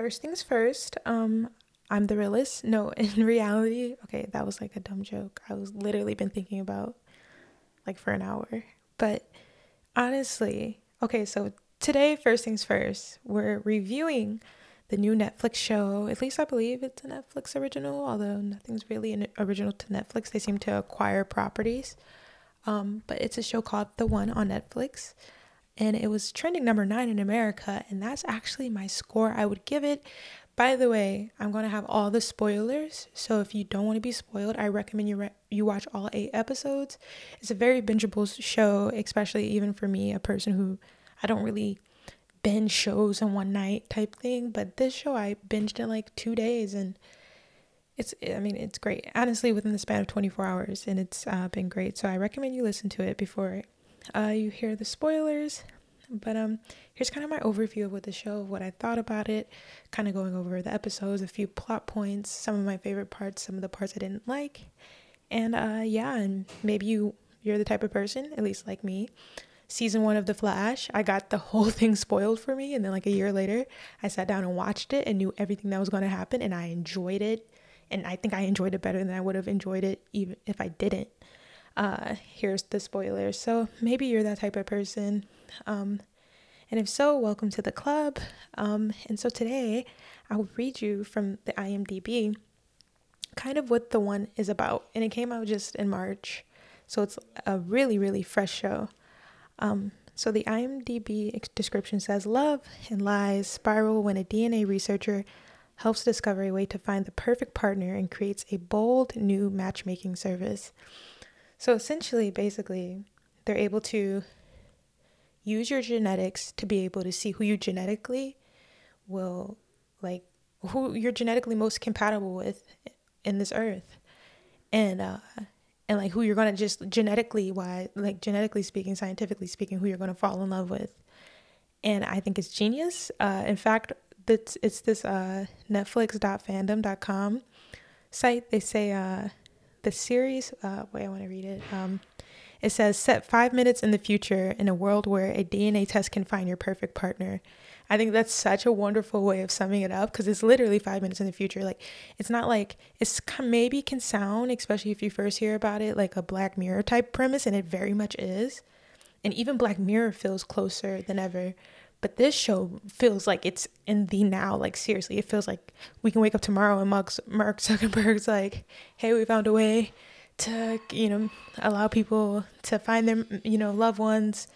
first things first. Um, I'm the realist. No, in reality, okay, that was like a dumb joke. I was literally been thinking about like for an hour. But honestly, okay, so today, first things first, we're reviewing the new Netflix show. At least I believe it's a Netflix original, although nothing's really original to Netflix. They seem to acquire properties. Um, but it's a show called The One on Netflix. And it was trending number nine in America. And that's actually my score. I would give it. By the way, I'm to have all the spoilers. So if you don't want to be spoiled, I recommend you re- you watch all eight episodes. It's a very bingeable show, especially even for me, a person who I don't really binge shows in one night type thing. But this show I binged in like two days and it's I mean it's great. Honestly, within the span of 24 hours, and it's uh, been great. So I recommend you listen to it before uh, you hear the spoilers. But um, here's kind of my overview of what the show, what I thought about it, kind of going over the episodes, a few plot points, some of my favorite parts, some of the parts I didn't like, and uh, yeah, and maybe you you're the type of person, at least like me, season one of The Flash, I got the whole thing spoiled for me. And then, like, a year later, I sat down and watched it and knew everything that was going to happen. And I enjoyed it. And I think I enjoyed it better than I would have enjoyed it even if I didn't. Uh, here's the spoilers. So maybe you're that type of person. Um, and if so, welcome to the club. Um, and so today I will read you from the IMDb kind of what the one is about. And it came out just in March. So it's a really, really fresh show. Um, so the IMDb description says love and lies spiral when a DNA researcher helps discover a way to find the perfect partner and creates a bold new matchmaking service. So essentially, basically, they're able to use your genetics to be able to see who you genetically will like who you're genetically most compatible with in this earth. And uh and like who you're gonna just genetically why like genetically speaking scientifically speaking who you're gonna fall in love with. And i think it's genius. Uh in fact it's, it's this uh netflix.fandom.com site. They say uh the series uh wait i want to read it um it says set five minutes in the future in a world where a dna test can find your perfect partner I think that's such a wonderful way of summing it up because it's literally five minutes in the future. Like, it's not like it's maybe can sound, especially if you first hear about it, like a Black Mirror type premise, and it very much is. And even Black Mirror feels closer than ever. But this show feels like it's in the now. Like, seriously, it feels like we can wake up tomorrow and Mark, Mark Zuckerberg's like, hey, we found a way to, you know, allow people to find their, you know, loved ones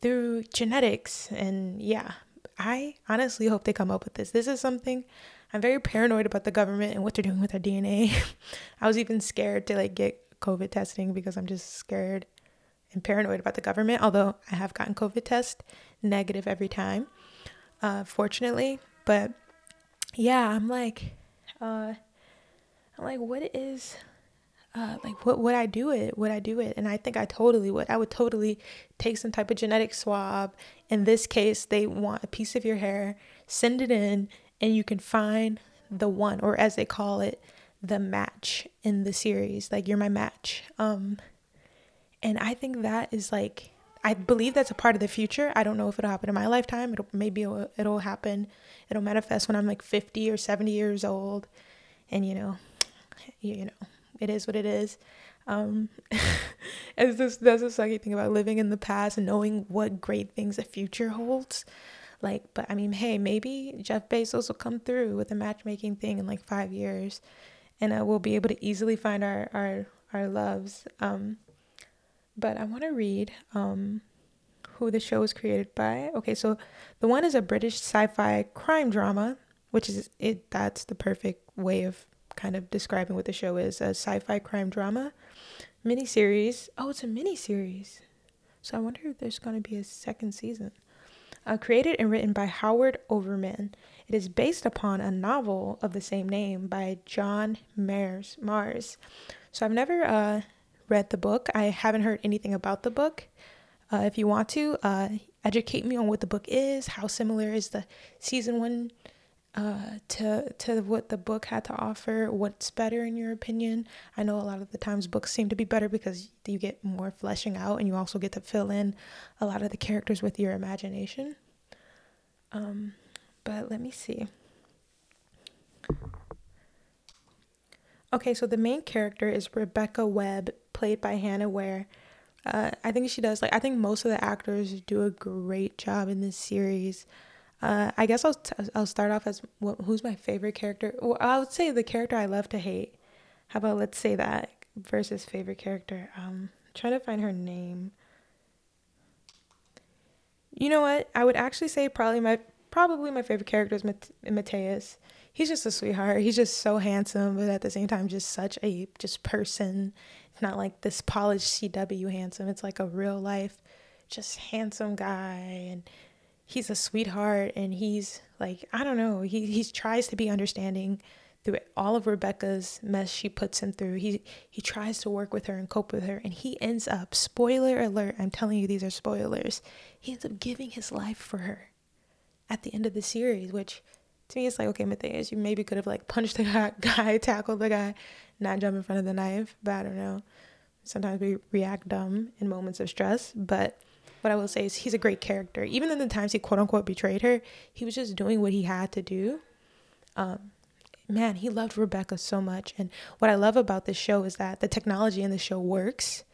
through genetics. And yeah, I honestly hope they come up with this. This is something I'm very paranoid about the government and what they're doing with our DNA. I was even scared to like get COVID testing because I'm just scared and paranoid about the government. Although I have gotten COVID test negative every time, uh, fortunately. But yeah, I'm like, uh, I'm like, what is uh, like what would I do it? Would I do it? And I think I totally would. I would totally take some type of genetic swab. In this case, they want a piece of your hair, send it in, and you can find the one, or as they call it, the match in the series. Like you're my match. Um, and I think that is like I believe that's a part of the future. I don't know if it'll happen in my lifetime. It'll maybe it'll, it'll happen. It'll manifest when I'm like 50 or 70 years old, and you know, you know it is what it is. Um, it's just that's the sucky thing about living in the past and knowing what great things the future holds. Like, but I mean, hey, maybe Jeff Bezos will come through with a matchmaking thing in like five years, and uh, we'll be able to easily find our our our loves. Um, but I want to read um who the show was created by. Okay, so the one is a British sci-fi crime drama, which is it. That's the perfect way of kind of describing what the show is a sci fi crime drama miniseries. Oh, it's a miniseries. So I wonder if there's going to be a second season. Uh, created and written by Howard Overman. It is based upon a novel of the same name by John Marrs. Marrs. So I've never uh, read the book. I haven't heard anything about the book. Uh, if you want to, uh, educate me on what the book is. How similar is the season one uh, to to what the book had to offer. What's better in your opinion? I know a lot of the times books seem to be better because you get more fleshing out, and you also get to fill in a lot of the characters with your imagination. Um, but let me see. Okay, so the main character is Rebecca Webb, played by Hannah Ware. Uh, I think she does like I think most of the actors do a great job in this series. Uh, I guess I'll t- I'll start off as who's my favorite character. Well, I would say the character I love to hate. How about let's say that versus favorite character. Um, trying to find her name. You know what? I would actually say probably my probably my favorite character is Mate- Mateus. He's just a sweetheart. He's just so handsome, but at the same time, just such a just person. Not like this polished CW handsome. It's like a real life, just handsome guy, and he's a sweetheart. And he's like I don't know. He he tries to be understanding through all of Rebecca's mess she puts him through. He he tries to work with her and cope with her and he ends up spoiler alert, I'm telling you these are spoilers. He ends up giving his life for her at the end of the series, which to me it's like okay, Mateus, you maybe could have like punched the guy, tackled the guy, not jump in front of the knife, but I don't know. Sometimes we react dumb in moments of stress, but what I will say is he's a great character. Even in the times he quote unquote betrayed her, he was just doing what he had to do. Um, man, he loved Rebecca so much. And what I love about this show is that the technology in the show works.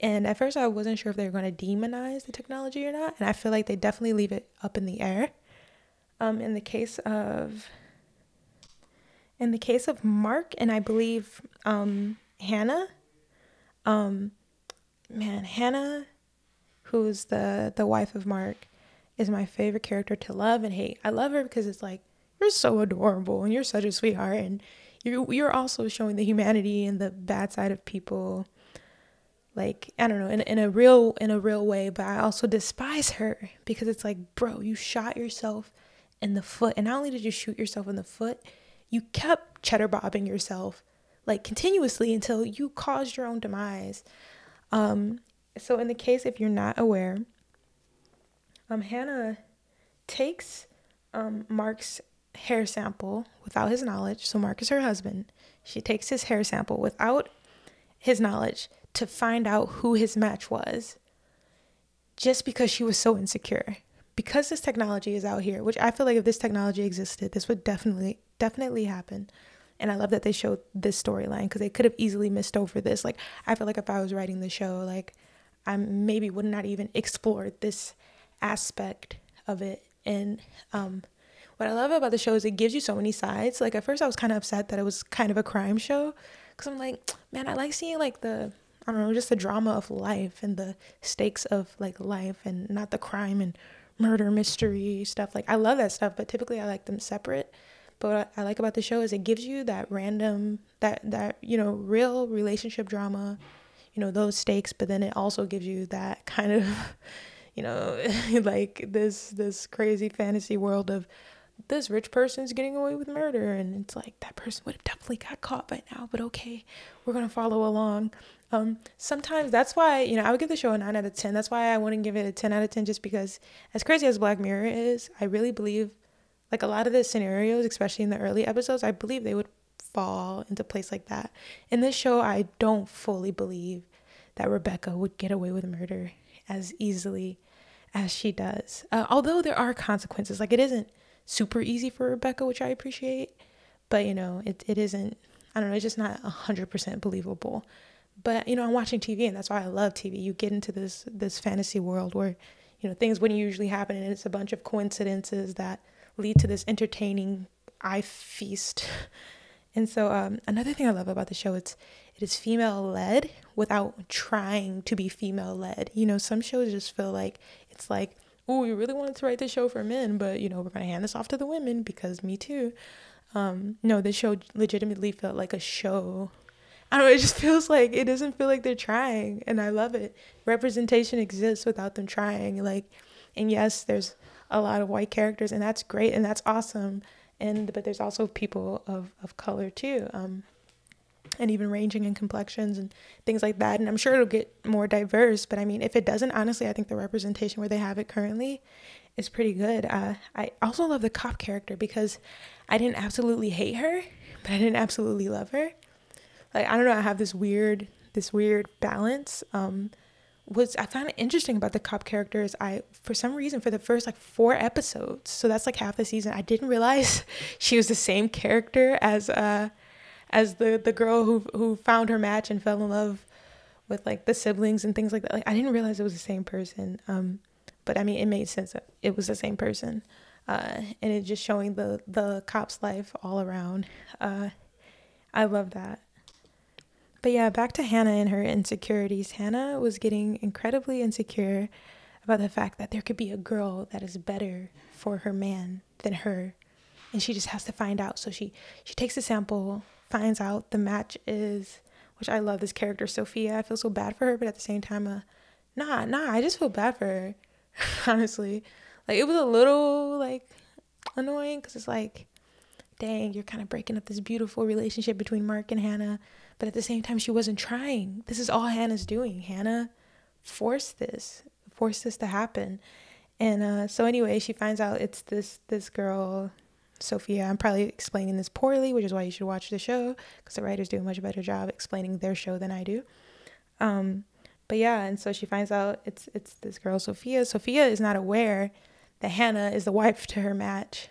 And at first, I wasn't sure if they were going to demonize the technology or not. And I feel like they definitely leave it up in the air. Um, in the case of, in the case of Mark and I believe um, Hannah, um, man, Hannah, who's the the wife of Mark, is my favorite character to love and hate. I love her because it's like you're so adorable and you're such a sweetheart and you're you're also showing the humanity and the bad side of people like i don't know in, in a real in a real way but i also despise her because it's like bro you shot yourself in the foot and not only did you shoot yourself in the foot you kept cheddar bobbing yourself like continuously until you caused your own demise um so in the case if you're not aware um hannah takes um mark's hair sample without his knowledge. So Mark is her husband. She takes his hair sample without his knowledge to find out who his match was just because she was so insecure. Because this technology is out here, which I feel like if this technology existed, this would definitely definitely happen. And I love that they showed this storyline because they could have easily missed over this. Like I feel like if I was writing the show, like I maybe would not even explore this aspect of it. And um what I love about the show is it gives you so many sides. Like at first I was kind of upset that it was kind of a crime show cuz I'm like, man, I like seeing like the I don't know, just the drama of life and the stakes of like life and not the crime and murder mystery stuff. Like I love that stuff, but typically I like them separate. But what I like about the show is it gives you that random that that you know real relationship drama, you know those stakes, but then it also gives you that kind of you know like this this crazy fantasy world of this rich person's getting away with murder and it's like that person would have definitely got caught by now but okay we're gonna follow along. Um sometimes that's why you know i would give the show a 9 out of 10 that's why i wouldn't give it a 10 out of 10 just because as crazy as black mirror is i really believe like a lot of the scenarios especially in the early episodes i believe they would fall into place like that. In this show i don't fully believe that rebecca would get away with murder as easily as she does. Uh, although there are consequences like it isn't super easy for Rebecca, which I appreciate. But you know, it it isn't. I don't know. It's just not hundred percent believable. But you know, I'm watching TV, and that's why I love TV. You get into this this fantasy world where you know things wouldn't usually happen, and it's a bunch of coincidences that lead to this entertaining eye feast. And so um, another thing I love about the show it's it is female led without trying to be female led. You know, some shows just feel like it's like oh, we really wanted to write this show for men, but you know, we're gonna hand this off to the women because me too. Um, no, this show legitimately felt like a show. I don't know, it just feels like it doesn't feel like they're trying, and I love it. Representation exists without them trying. Like, and yes, there's a lot of white characters, and that's great, and that's awesome. And but there's also people of of color too. Um, and even ranging in complexions and things like that. And I'm sure it'll get more diverse. But I mean, if it doesn't, honestly, I think the representation where they have it currently is pretty good. Uh, I also love the cop character because I didn't absolutely hate her, but I didn't absolutely love her. Like I don't know, I have this weird this weird balance um, was I found interesting about the cop characters. I for some reason for the first like four episodes, so that's like half the season, I didn't realize she was the same character as uh as the the girl who who found her match and fell in love with like the siblings and things like that. Like I didn't realize it was the same person. Um but I mean it made sense that it was the same person. Uh and it just showing the the cop's life all around. Uh I love that. But yeah, back to Hannah and her insecurities. Hannah was getting incredibly insecure about the fact that there could be a girl that is better for her man than her. And she just has to find out. So she she takes a sample, finds out the match is which I love this character, Sophia. I feel so bad for her, but at the same time, uh, nah, nah, I just feel bad for her. Honestly. Like it was a little like annoying because it's like, dang, you're kind of breaking up this beautiful relationship between Mark and Hannah but at the same time, she wasn't trying. This is all Hannah's doing. Hannah forced this, forced this to happen. And uh, so anyway, she finds out it's this this girl, Sophia. I'm probably explaining this poorly, which is why you should watch the show because the writers do a much better job explaining their show than I do. Um, but yeah, and so she finds out it's it's this girl, Sophia. Sophia is not aware that Hannah is the wife to her match.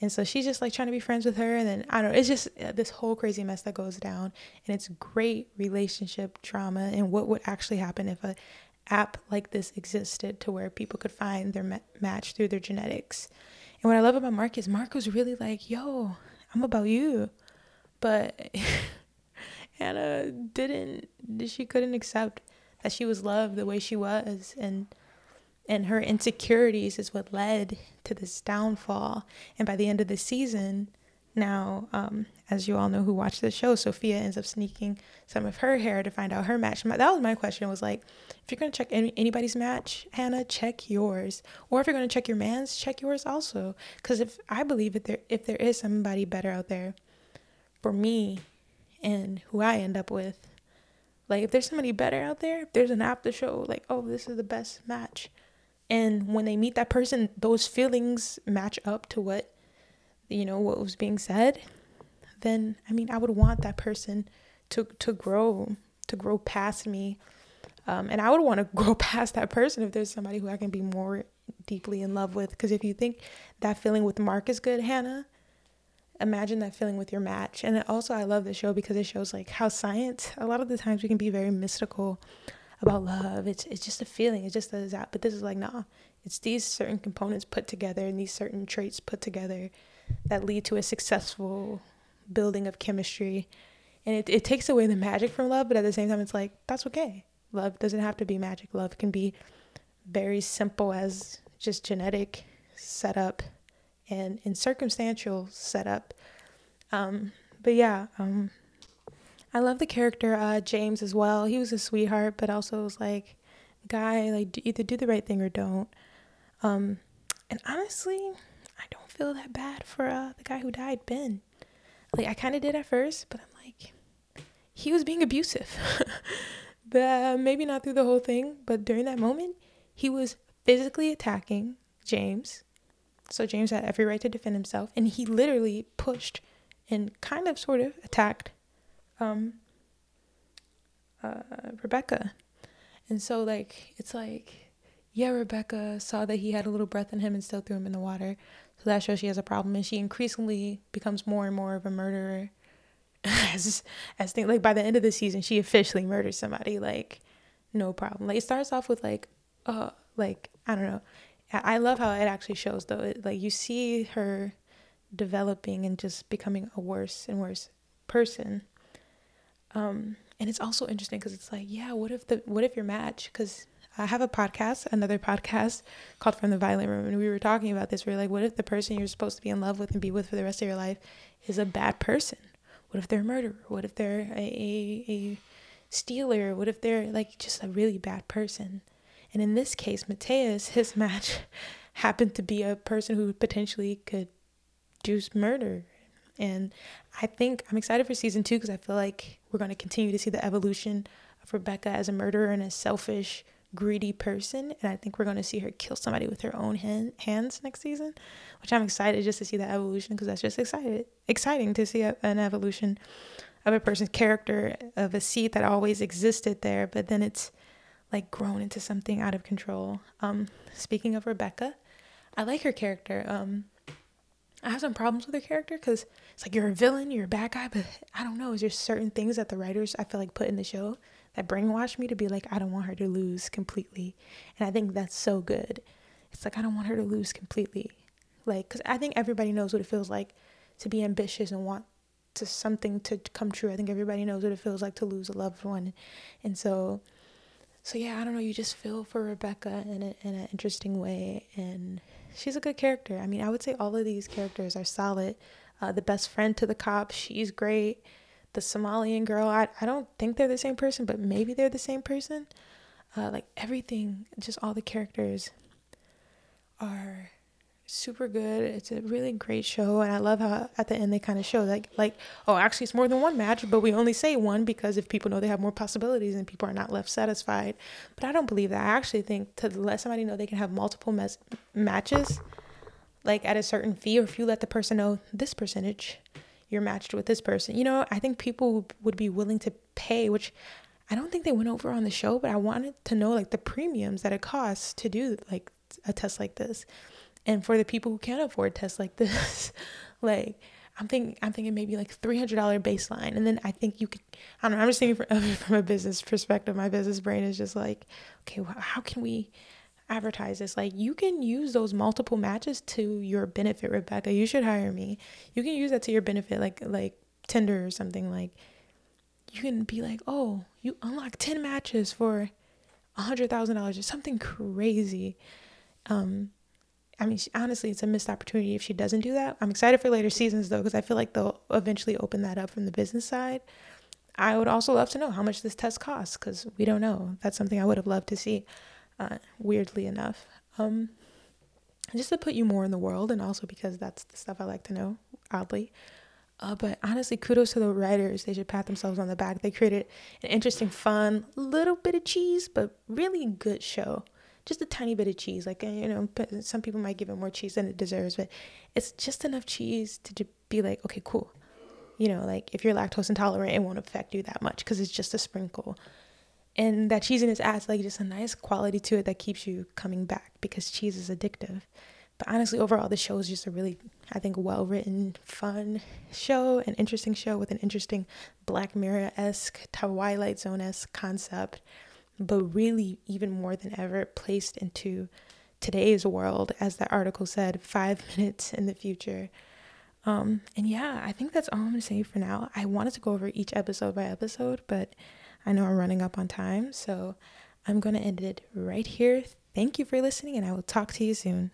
And so she's just like trying to be friends with her. And then I don't know, it's just uh, this whole crazy mess that goes down. And it's great relationship drama and what would actually happen if a app like this existed to where people could find their ma- match through their genetics. And what I love about Mark is Mark was really like, yo, I'm about you. But Hannah didn't, she couldn't accept that she was loved the way she was. And and her insecurities is what led to this downfall. And by the end of the season, now, um, as you all know who watched the show, Sophia ends up sneaking some of her hair to find out her match. That was my question was like, if you're going to check any, anybody's match, Hannah, check yours. Or if you're going to check your man's, check yours also. Because if I believe that there, if there is somebody better out there for me and who I end up with, like if there's somebody better out there, if there's an app to show like, oh, this is the best match, and when they meet that person those feelings match up to what you know what was being said then i mean i would want that person to to grow to grow past me um, and i would want to grow past that person if there's somebody who i can be more deeply in love with because if you think that feeling with mark is good hannah imagine that feeling with your match and also i love the show because it shows like how science a lot of the times we can be very mystical about love. It's it's just a feeling. It's just that. But this is like nah. It's these certain components put together and these certain traits put together that lead to a successful building of chemistry. And it, it takes away the magic from love, but at the same time, it's like that's okay. Love doesn't have to be magic. Love can be very simple as just genetic setup and in circumstantial setup. Um, but yeah, um, I love the character uh, James as well. He was a sweetheart, but also was like, guy, like either do the right thing or don't. Um, and honestly, feel that bad for uh, the guy who died, Ben. Like I kind of did at first, but I'm like, he was being abusive. the maybe not through the whole thing, but during that moment, he was physically attacking James. So James had every right to defend himself, and he literally pushed and kind of sort of attacked um uh Rebecca. And so like it's like yeah, Rebecca saw that he had a little breath in him and still threw him in the water. So that shows she has a problem and she increasingly becomes more and more of a murderer. as as thing like by the end of the season she officially murders somebody like no problem. Like it starts off with like uh like I don't know. I love how it actually shows though. It, like you see her developing and just becoming a worse and worse person um, and it's also interesting because it's like, yeah, what if the what if your match? Because I have a podcast, another podcast called From the Violent Room, and we were talking about this. We are like, what if the person you're supposed to be in love with and be with for the rest of your life is a bad person? What if they're a murderer? What if they're a, a, a stealer? What if they're like just a really bad person? And in this case, Mateus, his match happened to be a person who potentially could do murder and I think I'm excited for season two because I feel like we're going to continue to see the evolution of Rebecca as a murderer and a selfish, greedy person. And I think we're going to see her kill somebody with her own hand, hands next season, which I'm excited just to see that evolution because that's just excited, exciting to see a, an evolution of a person's character, of a seed that always existed there. But then it's like grown into something out of control. Um, speaking of Rebecca, I like her character. Um, I have some problems with her character because it's like you're a villain, you're a bad guy, but I don't know. Is there certain things that the writers I feel like put in the show that brainwash me to be like, I don't want her to lose completely, and I think that's so good. It's like I don't want her to lose completely, like because I think everybody knows what it feels like to be ambitious and want to something to come true. I think everybody knows what it feels like to lose a loved one, and so so yeah, I don't know. You just feel for Rebecca in a, in an interesting way, and she's a good character. I mean, I would say all of these characters are solid. Uh, the best friend to the cop, she's great. The Somalian girl, I I don't think they're the same person, but maybe they're the same person. Uh, like everything, just all the characters are super good. It's a really great show, and I love how at the end they kind of show like like oh actually it's more than one match, but we only say one because if people know they have more possibilities and people are not left satisfied. But I don't believe that. I actually think to let somebody know they can have multiple mes- matches, like at a certain fee, or if you let the person know this percentage, you're matched with this person. You know, I think people would be willing to pay, which I don't think they went over on the show, but I wanted to know like the premiums that it costs to do like a test like this. And for the people who can't afford tests like this like i'm thinking i'm thinking maybe like $300 baseline. And then i think you could i don't know i'm just thinking from, from a business perspective. My business brain is just like okay well, how can we advertise this like you can use those multiple matches to your benefit rebecca you should hire me you can use that to your benefit like like tinder or something like you can be like oh you unlock 10 matches for a hundred thousand dollars or something crazy um I mean, she, honestly, it's a missed opportunity if she doesn't do that. I'm excited for later seasons though, because I feel like they'll eventually open that up from the business side. I would also love to know how much this test costs because we don't know. That's something I would have loved to see. Uh, weirdly enough, um, just to put you more in the world, and also because that's the stuff I like to know. Oddly, uh, but honestly, kudos to the writers. They should pat themselves on the back. They created an interesting, fun, little bit of cheese, but really good show just a tiny bit of cheese. Like, you know, some people might give it more cheese than it deserves, but it's just enough cheese to be like, okay, cool. You know, like if you're lactose intolerant, it won't affect you that much because it's just a sprinkle. And that cheesiness adds like just a nice quality to it that keeps you coming back because cheese is addictive. But honestly, overall, the show is just a really, I think, well written, fun show, an interesting show with an interesting Black Mirror esque, Twilight Zone esque concept but really, even more than ever, placed into today's world, as that article said, five minutes in the future. Um, and yeah, I think that's all I'm gonna say for now. I wanted to go over each episode by episode, but I know I'm running up on time, so I'm gonna end it right here. Thank you for listening, and I will talk to you soon.